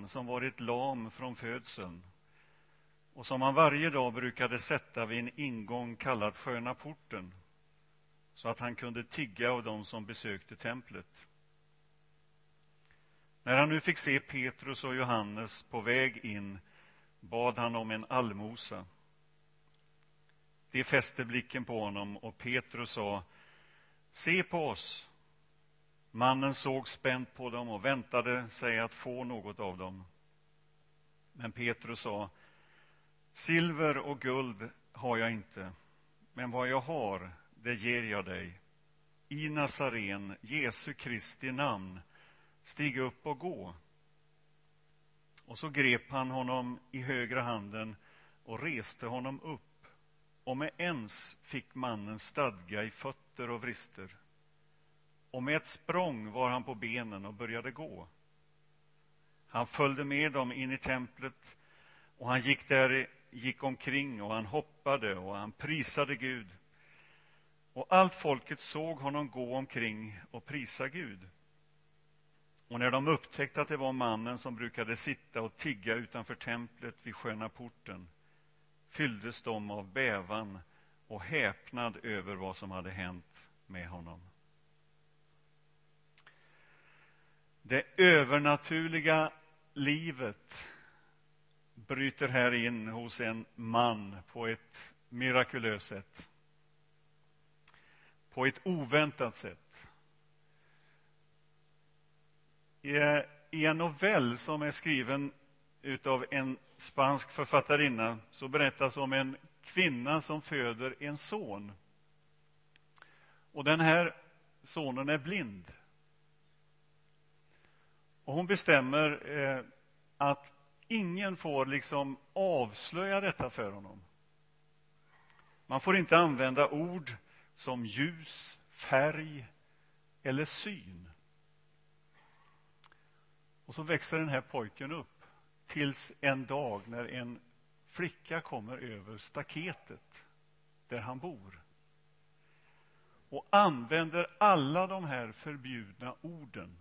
man som varit lam från födseln och som han varje dag brukade sätta vid en ingång kallad Sköna porten så att han kunde tigga av dem som besökte templet. När han nu fick se Petrus och Johannes på väg in bad han om en allmosa. De fäste blicken på honom och Petrus sa Se på oss. Mannen såg spänt på dem och väntade sig att få något av dem. Men Petrus sa Silver och guld har jag inte, men vad jag har, det ger jag dig. I Nazaren, Jesu Kristi namn, stig upp och gå. Och så grep han honom i högra handen och reste honom upp. Och med ens fick mannen stadga i fötter och vrister. Och med ett språng var han på benen och började gå. Han följde med dem in i templet och han gick där gick omkring och han hoppade och han prisade Gud. Och allt folket såg honom gå omkring och prisa Gud. Och när de upptäckte att det var mannen som brukade sitta och tigga utanför templet vid Sköna porten fylldes de av bävan och häpnad över vad som hade hänt med honom. Det övernaturliga livet bryter här in hos en man på ett mirakulöst sätt. På ett oväntat sätt. I en novell som är skriven av en spansk författarinna så berättas om en kvinna som föder en son. Och den här sonen är blind. Och hon bestämmer eh, att ingen får liksom avslöja detta för honom. Man får inte använda ord som ljus, färg eller syn. Och så växer den här pojken upp tills en dag när en flicka kommer över staketet där han bor och använder alla de här förbjudna orden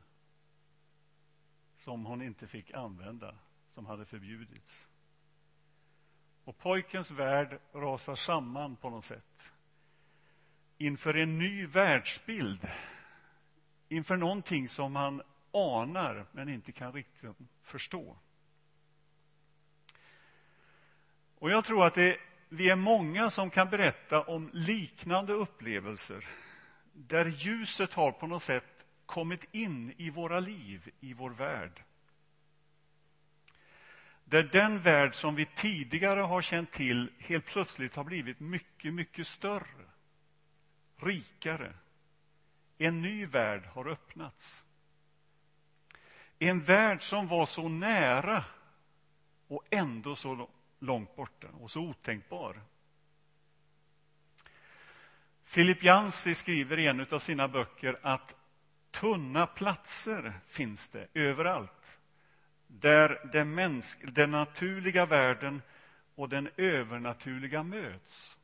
som hon inte fick använda som hade förbjudits. Och pojkens värld rasar samman på något sätt inför en ny världsbild, inför någonting som han anar men inte kan riktigt förstå. Och jag tror att det, vi är många som kan berätta om liknande upplevelser där ljuset har på något sätt kommit in i våra liv, i vår värld. Där den värld som vi tidigare har känt till helt plötsligt har blivit mycket, mycket större, rikare. En ny värld har öppnats. En värld som var så nära och ändå så långt borta och så otänkbar. Philip Jansi skriver i en av sina böcker att tunna platser finns det överallt där den, mänsk, den naturliga världen och den övernaturliga möts.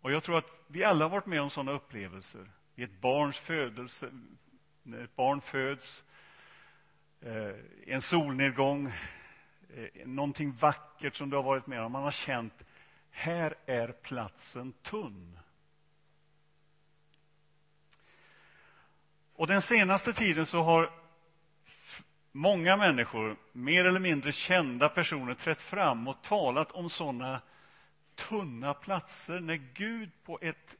Och Jag tror att vi alla har varit med om sådana upplevelser. I ett barns födelse, när ett barn föds, eh, en solnedgång, eh, någonting vackert som du har varit med om. Man har känt, här är platsen tunn. Och den senaste tiden så har många människor, mer eller mindre kända personer, trätt fram och talat om sådana tunna platser när Gud på ett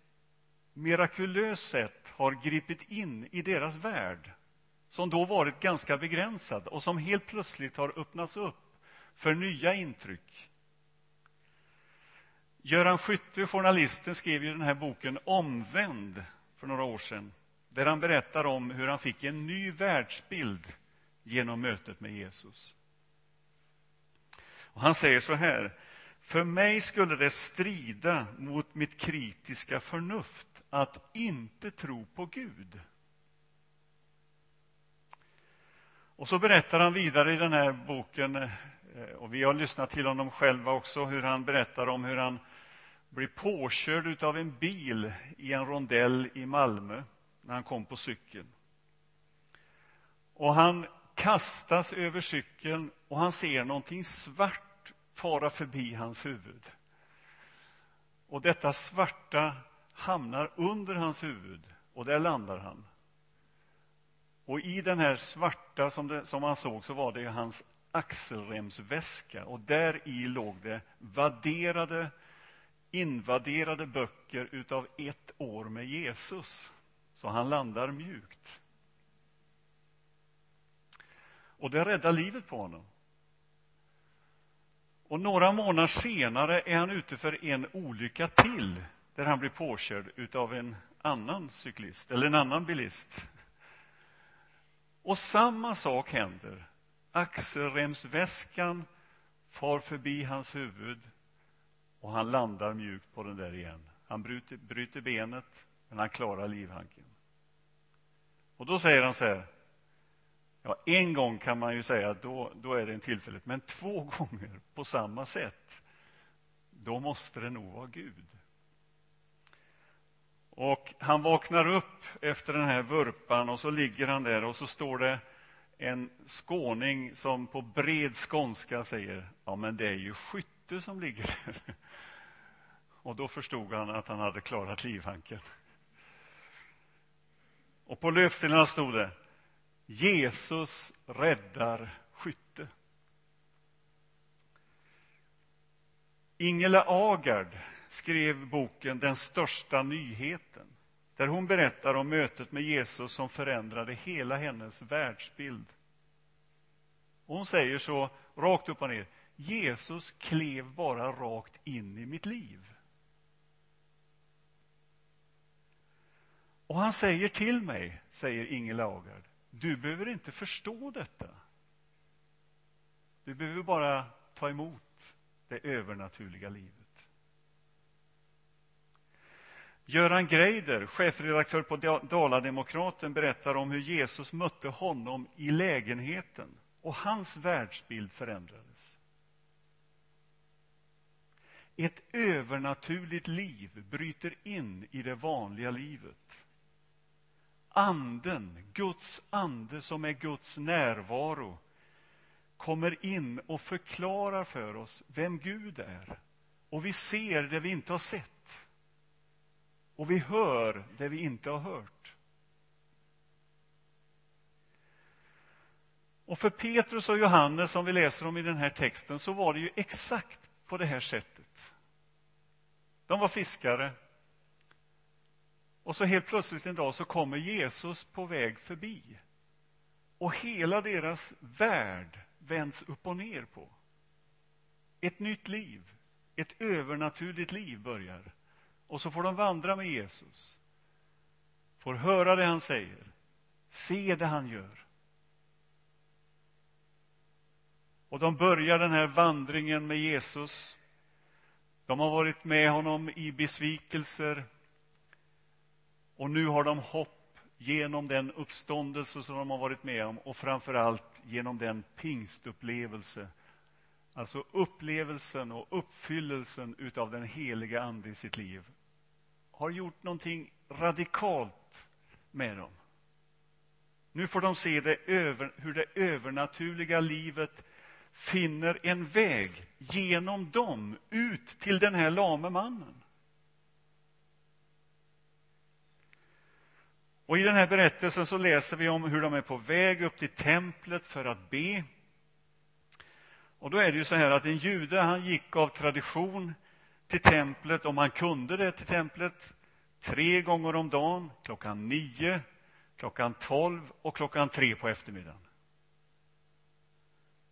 mirakulöst sätt har gripit in i deras värld som då varit ganska begränsad och som helt plötsligt har öppnats upp för nya intryck. Göran Skytte, journalisten, skrev ju den här boken Omvänd för några år sedan där han berättar om hur han fick en ny världsbild genom mötet med Jesus. Och han säger så här. För mig skulle det strida mot mitt kritiska förnuft att inte tro på Gud. Och så berättar han vidare i den här boken, eh, och vi har lyssnat till honom själva också, hur han berättar om hur han blir påkörd av en bil i en rondell i Malmö när han kom på cykeln. Och han kastas över cykeln och han ser någonting svart fara förbi hans huvud. Och detta svarta hamnar under hans huvud och där landar han. Och i den här svarta som, det, som han såg så var det hans axelremsväska och där i låg det vadderade, invaderade böcker utav ett år med Jesus. Så han landar mjukt. Och det räddar livet på honom. Och några månader senare är han ute för en olycka till där han blir påkörd av en annan cyklist, eller en annan bilist. Och samma sak händer. Axelremsväskan far förbi hans huvud och han landar mjukt på den där igen. Han bryter, bryter benet, men han klarar livhanken. Och då säger han så här. Ja, en gång kan man ju säga att då, då är det en tillfällighet, men två gånger på samma sätt, då måste det nog vara Gud. Och han vaknar upp efter den här vurpan och så ligger han där och så står det en skåning som på bred skånska säger ja men det är ju skytte som ligger där. Och då förstod han att han hade klarat livhanken. Och på löpsedlarna stod det Jesus räddar skytte. Ingela Agard skrev boken Den största nyheten där hon berättar om mötet med Jesus som förändrade hela hennes världsbild. Och hon säger så rakt upp och ner. Jesus klev bara rakt in i mitt liv. Och han säger till mig, säger Inge Lagard, du behöver inte förstå detta. Du behöver bara ta emot det övernaturliga livet. Göran Greider, chefredaktör på Dalademokraten, berättar om hur Jesus mötte honom i lägenheten och hans världsbild förändrades. Ett övernaturligt liv bryter in i det vanliga livet. Anden, Guds ande som är Guds närvaro kommer in och förklarar för oss vem Gud är. Och vi ser det vi inte har sett. Och vi hör det vi inte har hört. Och för Petrus och Johannes, som vi läser om i den här texten, så var det ju exakt på det här sättet. De var fiskare. Och så helt plötsligt en dag så kommer Jesus på väg förbi. Och hela deras värld vänds upp och ner på. Ett nytt liv, ett övernaturligt liv börjar. Och så får de vandra med Jesus. Får höra det han säger. Se det han gör. Och de börjar den här vandringen med Jesus. De har varit med honom i besvikelser. Och nu har de hopp genom den uppståndelse som de har varit med om och framför allt genom den pingstupplevelse Alltså upplevelsen och uppfyllelsen utav den heliga Ande i sitt liv har gjort någonting radikalt med dem. Nu får de se det över, hur det övernaturliga livet finner en väg genom dem ut till den här lame mannen. Och I den här berättelsen så läser vi om hur de är på väg upp till templet för att be. Och då är det ju så här att en jude han gick av tradition till templet, om han kunde det, till templet tre gånger om dagen, klockan nio, klockan tolv och klockan tre på eftermiddagen.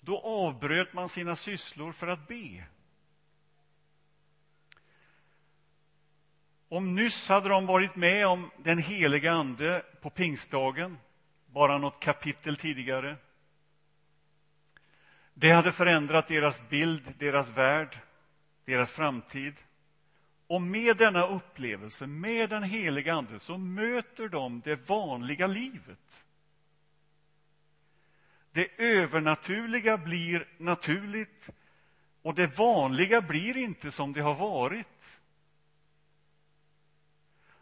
Då avbröt man sina sysslor för att be. Om nyss hade de varit med om den heliga Ande på pingstdagen, bara något kapitel tidigare. Det hade förändrat deras bild, deras värld, deras framtid. Och med denna upplevelse, med den heliga Ande, så möter de det vanliga livet. Det övernaturliga blir naturligt och det vanliga blir inte som det har varit.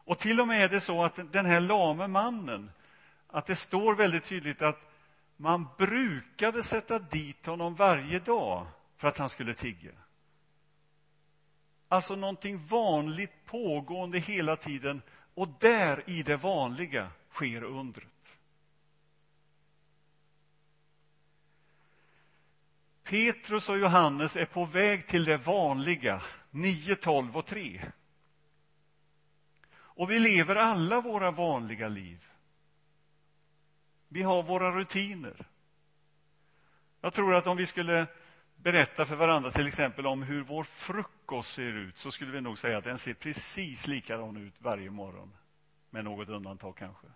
Och till och med är det så att den här lame mannen, att det står väldigt tydligt att Man brukade sätta dit honom varje dag för att han skulle tigga. Alltså någonting vanligt pågående hela tiden och där i det vanliga sker undret. Petrus och Johannes är på väg till det vanliga, 9, 12 och 3. Och vi lever alla våra vanliga liv. Vi har våra rutiner. Jag tror att om vi skulle berätta för varandra till exempel om hur vår frukost ser ut så skulle vi nog säga att den ser precis likadan ut varje morgon. Med något undantag kanske.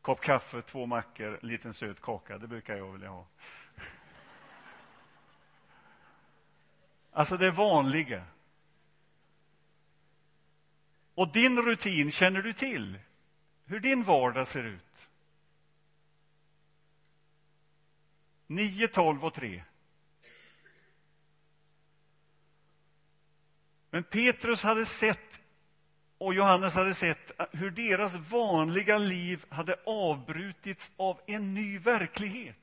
Kopp kaffe, två mackor, liten söt kaka, det brukar jag vilja ha. Alltså det vanliga. Och din rutin känner du till. Hur din vardag ser ut. 9, 12 och 3. Men Petrus hade sett och Johannes hade sett hur deras vanliga liv hade avbrutits av en ny verklighet.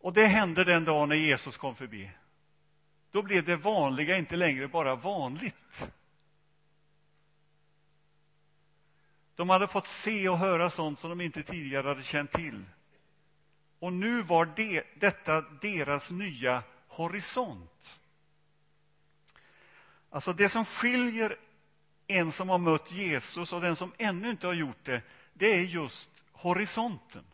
Och det hände den dagen när Jesus kom förbi. Då blev det vanliga inte längre bara vanligt. De hade fått se och höra sånt som de inte tidigare hade känt till. Och nu var det, detta deras nya horisont. Alltså det som skiljer en som har mött Jesus och den som ännu inte har gjort det, det är just horisonten.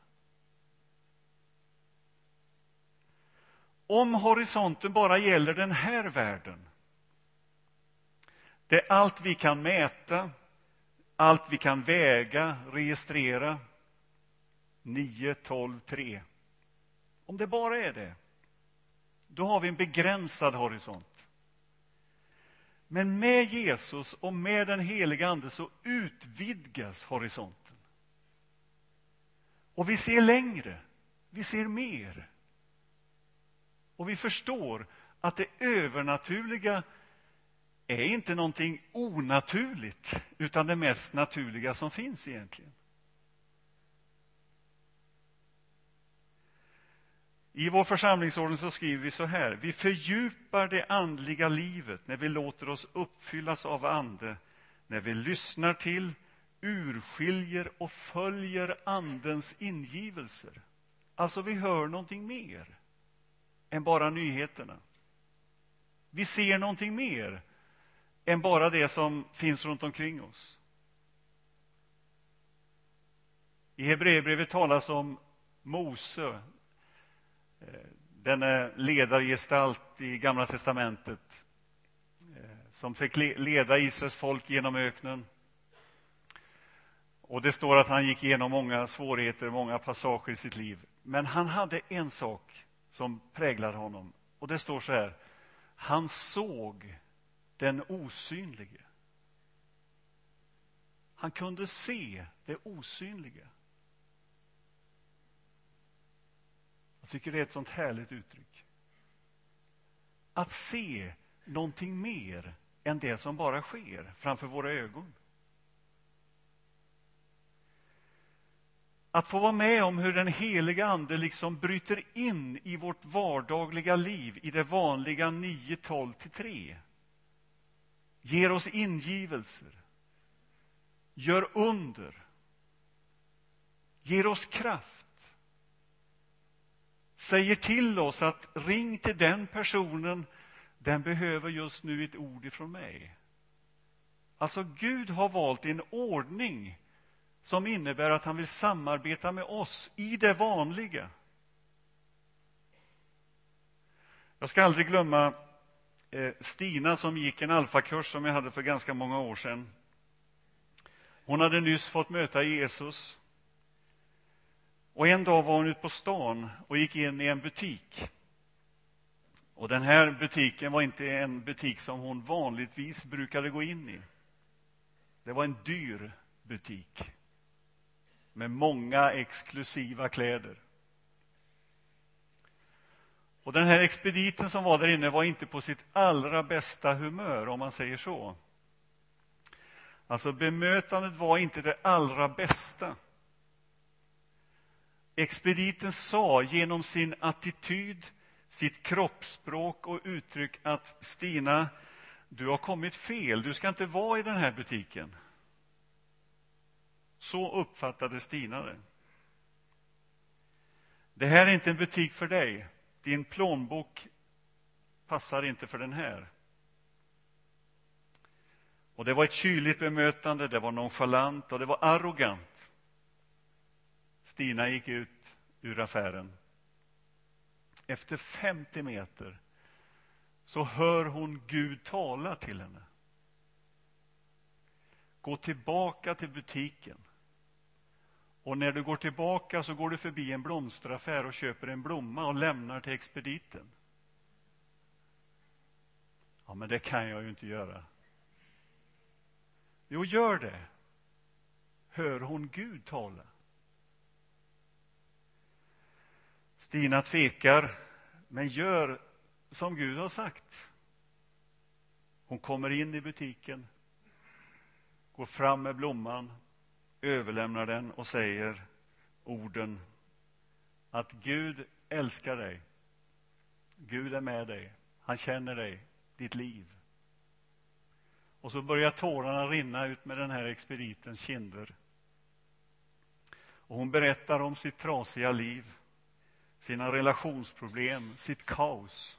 Om horisonten bara gäller den här världen, det är allt vi kan mäta, allt vi kan väga, registrera, 9, 12, 3. Om det bara är det, då har vi en begränsad horisont. Men med Jesus och med den heliga Ande så utvidgas horisonten. Och vi ser längre, vi ser mer. Och vi förstår att det övernaturliga är inte någonting onaturligt, utan det mest naturliga som finns egentligen. I vår församlingsordning så skriver vi så här. Vi fördjupar det andliga livet när vi låter oss uppfyllas av Ande, när vi lyssnar till, urskiljer och följer Andens ingivelser. Alltså, vi hör någonting mer än bara nyheterna. Vi ser någonting mer än bara det som finns runt omkring oss. I Hebreerbrevet talas om Mose, eh, denne ledargestalt i Gamla testamentet eh, som fick leda Israels folk genom öknen. Och Det står att han gick igenom många svårigheter, många passager i sitt liv. Men han hade en sak som präglade honom. Och Det står så här. Han såg den osynlige. Han kunde se det osynliga. Jag tycker det är ett sånt härligt uttryck. Att se någonting mer än det som bara sker framför våra ögon. Att få vara med om hur den heliga Ande liksom bryter in i vårt vardagliga liv i det vanliga 9, 12 till 3 ger oss ingivelser, gör under, ger oss kraft säger till oss att ring till den personen, den behöver just nu ett ord ifrån mig. Alltså, Gud har valt en ordning som innebär att han vill samarbeta med oss i det vanliga. Jag ska aldrig glömma eh, Stina som gick en alfakurs som jag hade för ganska många år sedan. Hon hade nyss fått möta Jesus. Och En dag var hon ute på stan och gick in i en butik. Och Den här butiken var inte en butik som hon vanligtvis brukade gå in i. Det var en dyr butik med många exklusiva kläder. Och den här expediten som var där inne var inte på sitt allra bästa humör, om man säger så. Alltså bemötandet var inte det allra bästa. Expediten sa genom sin attityd, sitt kroppsspråk och uttryck att Stina, du har kommit fel, du ska inte vara i den här butiken. Så uppfattade Stina det. Det här är inte en butik för dig. Din plånbok passar inte för den här. Och Det var ett kyligt bemötande, det var nonchalant och det var arrogant. Stina gick ut ur affären. Efter 50 meter så hör hon Gud tala till henne. Gå tillbaka till butiken. Och när du går tillbaka så går du förbi en blomsteraffär och köper en blomma och lämnar till expediten. Ja, men det kan jag ju inte göra. Jo, gör det. Hör hon Gud tala? Stina tvekar, men gör som Gud har sagt. Hon kommer in i butiken, går fram med blomman, överlämnar den och säger orden att Gud älskar dig. Gud är med dig. Han känner dig, ditt liv. Och så börjar tårarna rinna ut med den här expeditens kinder. Och hon berättar om sitt trasiga liv, sina relationsproblem, sitt kaos.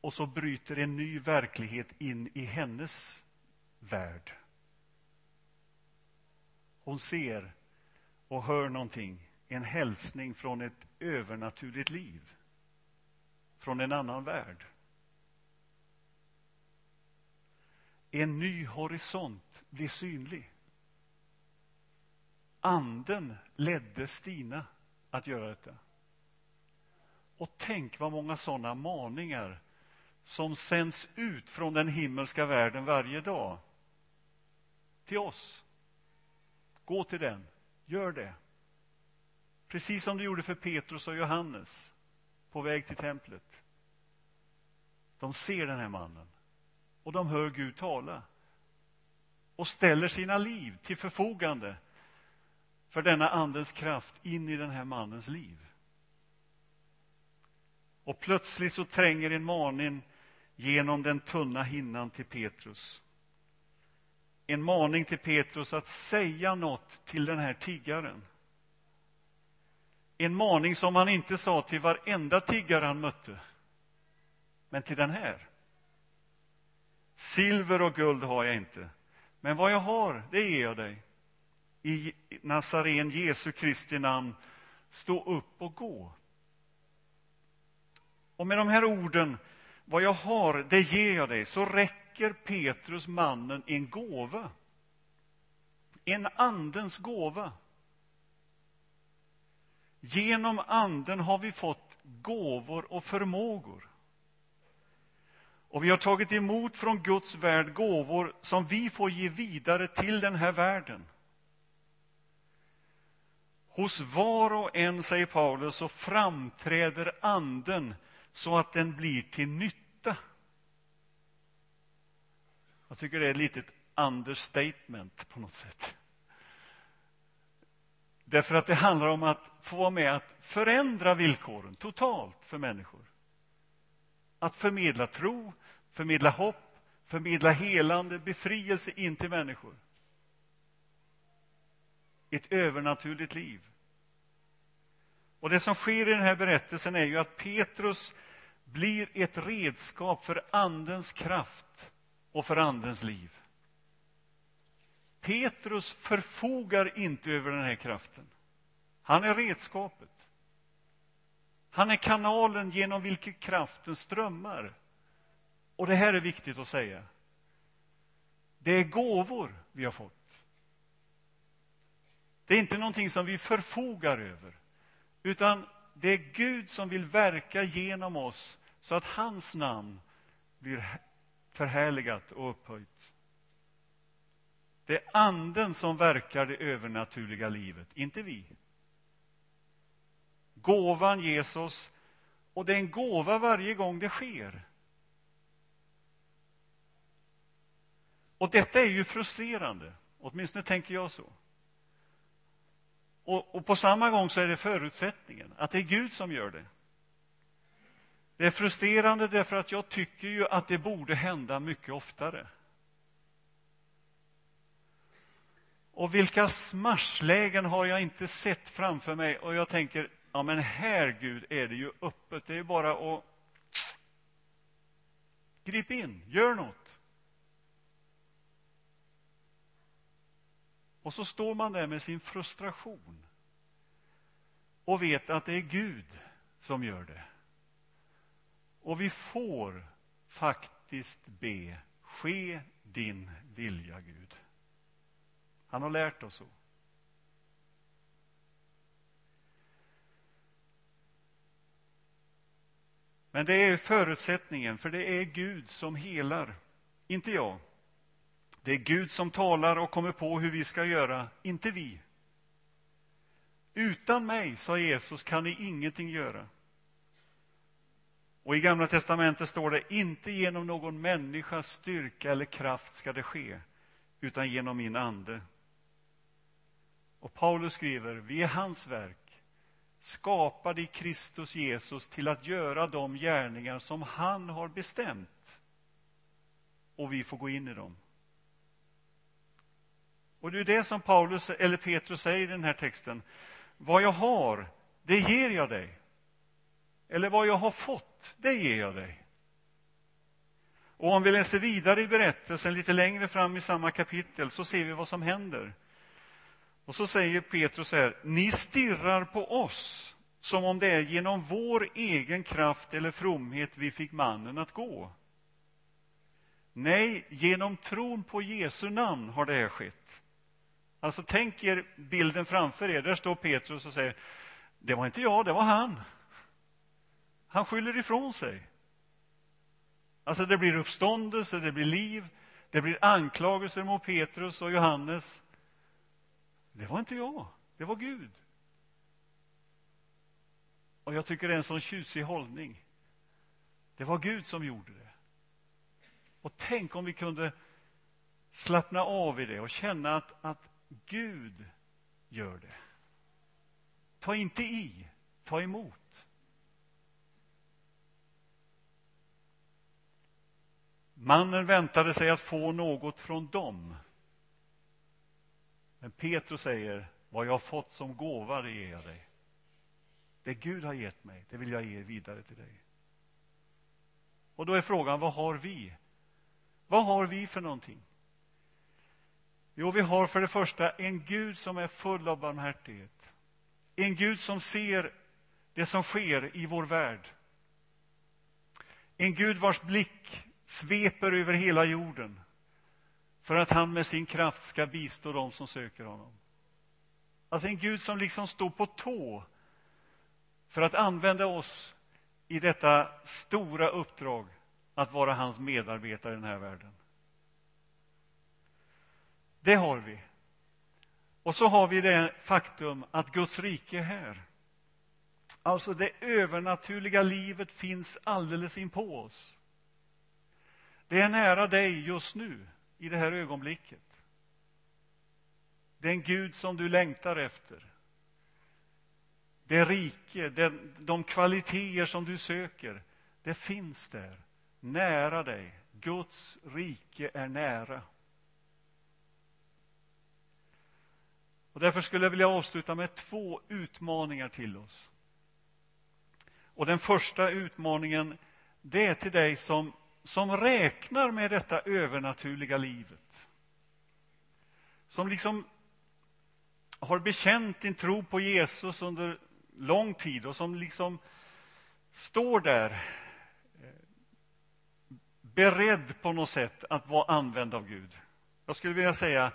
Och så bryter en ny verklighet in i hennes värld. Hon ser och hör någonting, en hälsning från ett övernaturligt liv, från en annan värld. En ny horisont blir synlig. Anden ledde Stina att göra detta. Och tänk vad många sådana maningar som sänds ut från den himmelska världen varje dag till oss. Gå till den, gör det. Precis som du gjorde för Petrus och Johannes på väg till templet. De ser den här mannen och de hör Gud tala och ställer sina liv till förfogande för denna Andens kraft in i den här mannens liv. Och plötsligt så tränger en maning genom den tunna hinnan till Petrus. En maning till Petrus att säga något till den här tiggaren. En maning som han inte sa till varenda tiggare han mötte, men till den här. Silver och guld har jag inte, men vad jag har, det ger jag dig. I Nazaren Jesu Kristi namn, stå upp och gå. Och med de här orden, vad jag har, det ger jag dig, så räcker Petrus mannen en gåva. En andens gåva. Genom anden har vi fått gåvor och förmågor. Och vi har tagit emot från Guds värld gåvor som vi får ge vidare till den här världen. Hos var och en, säger Paulus, så framträder anden så att den blir till nytta. Jag tycker det är ett litet understatement på något sätt. Därför att det handlar om att få vara med att förändra villkoren totalt för människor. Att förmedla tro, förmedla hopp, förmedla helande, befrielse in till människor. Ett övernaturligt liv. Och Det som sker i den här berättelsen är ju att Petrus blir ett redskap för Andens kraft och för Andens liv. Petrus förfogar inte över den här kraften. Han är redskapet. Han är kanalen genom vilken kraften strömmar. Och det här är viktigt att säga. Det är gåvor vi har fått. Det är inte någonting som vi förfogar över, utan det är Gud som vill verka genom oss så att hans namn blir förhärligat och upphöjt. Det är Anden som verkar det övernaturliga livet, inte vi. Gåvan ges oss, och det är en gåva varje gång det sker. Och detta är ju frustrerande, åtminstone tänker jag så. Och, och, på samma gång så är det förutsättningen, att det är Gud som gör det. Det är frustrerande därför att jag tycker ju att det borde hända mycket oftare. Och vilka smashlägen har jag inte sett framför mig och jag tänker, ja men här Gud är det ju öppet, det är bara att grip in, gör något. Och så står man där med sin frustration och vet att det är Gud som gör det. Och vi får faktiskt be, ske din vilja, Gud. Han har lärt oss så. Men det är förutsättningen, för det är Gud som helar, inte jag. Det är Gud som talar och kommer på hur vi ska göra, inte vi. Utan mig, sa Jesus, kan ni ingenting göra. Och i Gamla testamentet står det, inte genom någon människas styrka eller kraft ska det ske, utan genom min ande. Och Paulus skriver, vi är hans verk, skapade i Kristus Jesus till att göra de gärningar som han har bestämt. Och vi får gå in i dem. Och det är det som Paulus, eller Petrus säger i den här texten. Vad jag har, det ger jag dig. Eller vad jag har fått, det ger jag dig. Och om vi läser vidare i berättelsen lite längre fram i samma kapitel så ser vi vad som händer. Och så säger Petrus så här, ni stirrar på oss som om det är genom vår egen kraft eller fromhet vi fick mannen att gå. Nej, genom tron på Jesu namn har det här skett. Alltså tänk er bilden framför er. Där står Petrus och säger, det var inte jag, det var han. Han skyller ifrån sig. Alltså det blir uppståndelse, det blir liv, det blir anklagelser mot Petrus och Johannes. Det var inte jag, det var Gud. Och jag tycker det är en sån tjusig hållning. Det var Gud som gjorde det. Och tänk om vi kunde slappna av i det och känna att, att Gud gör det. Ta inte i, ta emot. Mannen väntade sig att få något från dem. Men Petrus säger, vad jag har fått som gåva, det ger jag dig. Det Gud har gett mig, det vill jag ge vidare till dig. Och då är frågan, vad har vi? Vad har vi för någonting? Jo, vi har för det första en Gud som är full av barmhärtighet. En Gud som ser det som sker i vår värld. En Gud vars blick sveper över hela jorden för att han med sin kraft ska bistå dem som söker honom. Alltså en Gud som liksom står på tå för att använda oss i detta stora uppdrag att vara hans medarbetare i den här världen. Det har vi. Och så har vi det faktum att Guds rike är här. Alltså det övernaturliga livet finns alldeles inpå oss. Det är nära dig just nu, i det här ögonblicket. Det är en Gud som du längtar efter. Det rike, den, de kvaliteter som du söker, det finns där, nära dig. Guds rike är nära. Och därför skulle jag vilja avsluta med två utmaningar till oss. Och den första utmaningen, det är till dig som, som räknar med detta övernaturliga livet. Som liksom har bekänt din tro på Jesus under lång tid och som liksom står där eh, beredd på något sätt att vara använd av Gud. Jag skulle vilja säga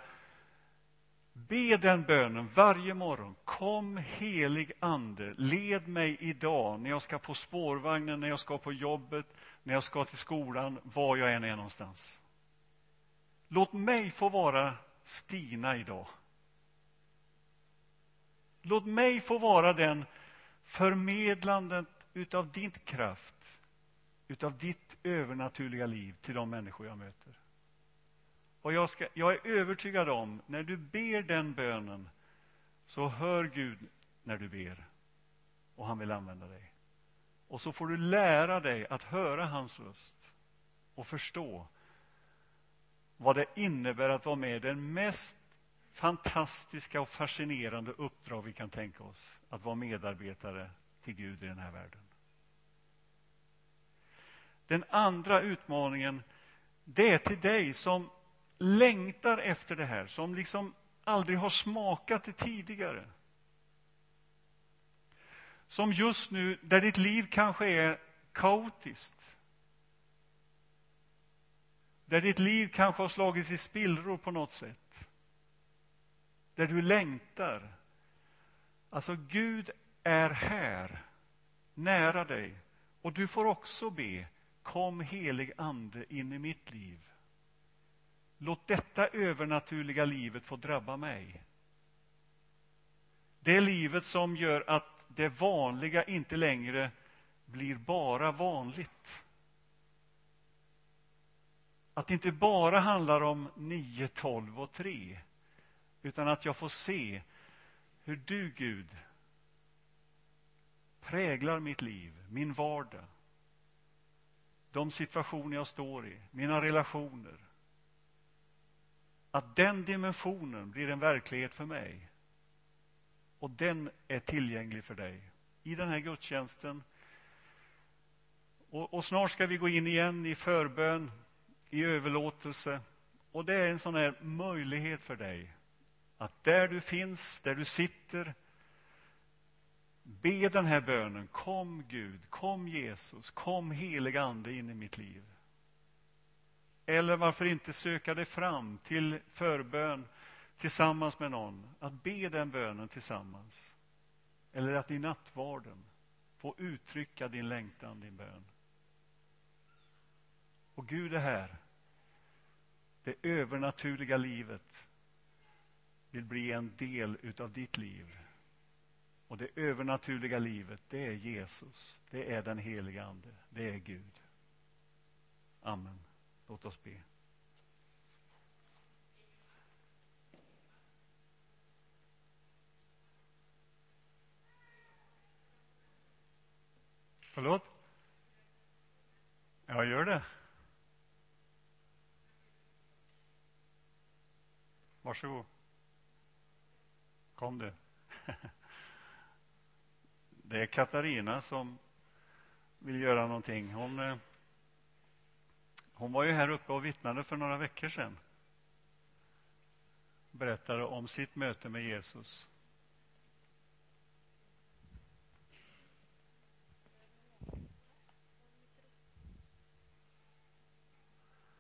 Be den bönen varje morgon. Kom helig ande, led mig idag när jag ska på spårvagnen, när jag ska på jobbet, när jag ska till skolan, var jag än är någonstans. Låt mig få vara Stina idag. Låt mig få vara den förmedlandet utav din kraft, utav ditt övernaturliga liv till de människor jag möter. Och jag, ska, jag är övertygad om, när du ber den bönen så hör Gud när du ber och han vill använda dig. Och så får du lära dig att höra hans röst och förstå vad det innebär att vara med i den mest fantastiska och fascinerande uppdrag vi kan tänka oss. Att vara medarbetare till Gud i den här världen. Den andra utmaningen, det är till dig som längtar efter det här, som liksom aldrig har smakat det tidigare. Som just nu, där ditt liv kanske är kaotiskt. Där ditt liv kanske har slagits i spillror på något sätt. Där du längtar. Alltså, Gud är här, nära dig. Och du får också be, kom helig Ande in i mitt liv. Låt detta övernaturliga livet få drabba mig. Det livet som gör att det vanliga inte längre blir bara vanligt. Att det inte bara handlar om 9, 12 och 3 utan att jag får se hur du, Gud, präglar mitt liv, min vardag de situationer jag står i, mina relationer. Att den dimensionen blir en verklighet för mig. Och den är tillgänglig för dig i den här gudstjänsten. Och, och snart ska vi gå in igen i förbön, i överlåtelse. Och det är en sån här möjlighet för dig att där du finns, där du sitter, be den här bönen. Kom Gud, kom Jesus, kom helig Ande in i mitt liv. Eller varför inte söka dig fram till förbön tillsammans med någon, att be den bönen tillsammans. Eller att i nattvarden få uttrycka din längtan, din bön. Och Gud är här. Det övernaturliga livet vill bli en del utav ditt liv. Och det övernaturliga livet, det är Jesus. Det är den heliga Ande. Det är Gud. Amen. Låt oss be. Förlåt? Ja, gör det. Varsågod. Kom du. Det är Katarina som vill göra någonting. Hon, eh, hon var ju här uppe och vittnade för några veckor sedan. Berättade om sitt möte med Jesus.